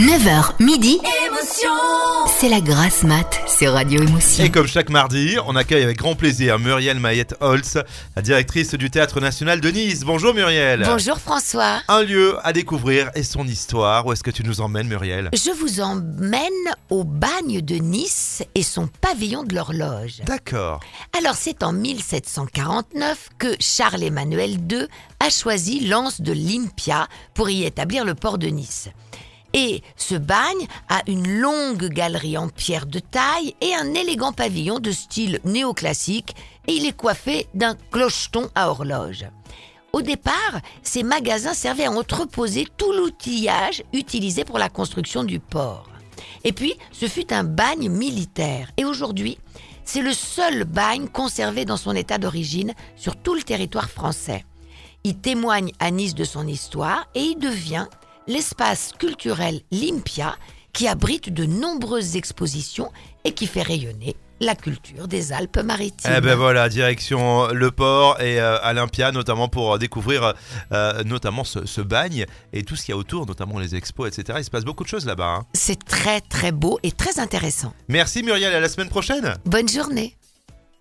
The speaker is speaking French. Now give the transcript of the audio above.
9h midi. C'est la grasse mat sur Radio Émotion. Et comme chaque mardi, on accueille avec grand plaisir Muriel Mayette Holz, la directrice du Théâtre National de Nice. Bonjour Muriel. Bonjour François. Un lieu à découvrir et son histoire. Où est-ce que tu nous emmènes Muriel? Je vous emmène au bagne de Nice et son pavillon de l'horloge. D'accord. Alors c'est en 1749 que Charles-Emmanuel II a choisi l'anse de l'Impia pour y établir le port de Nice. Et ce bagne a une longue galerie en pierre de taille et un élégant pavillon de style néoclassique et il est coiffé d'un clocheton à horloge. Au départ, ces magasins servaient à entreposer tout l'outillage utilisé pour la construction du port. Et puis, ce fut un bagne militaire. Et aujourd'hui, c'est le seul bagne conservé dans son état d'origine sur tout le territoire français. Il témoigne à Nice de son histoire et il devient l'espace culturel Limpia qui abrite de nombreuses expositions et qui fait rayonner la culture des Alpes-Maritimes. Eh ben voilà, direction le port et euh, Olympia, notamment pour découvrir euh, notamment ce, ce bagne et tout ce qu'il y a autour, notamment les expos, etc. Il se passe beaucoup de choses là-bas. hein. C'est très très beau et très intéressant. Merci Muriel, à la semaine prochaine. Bonne journée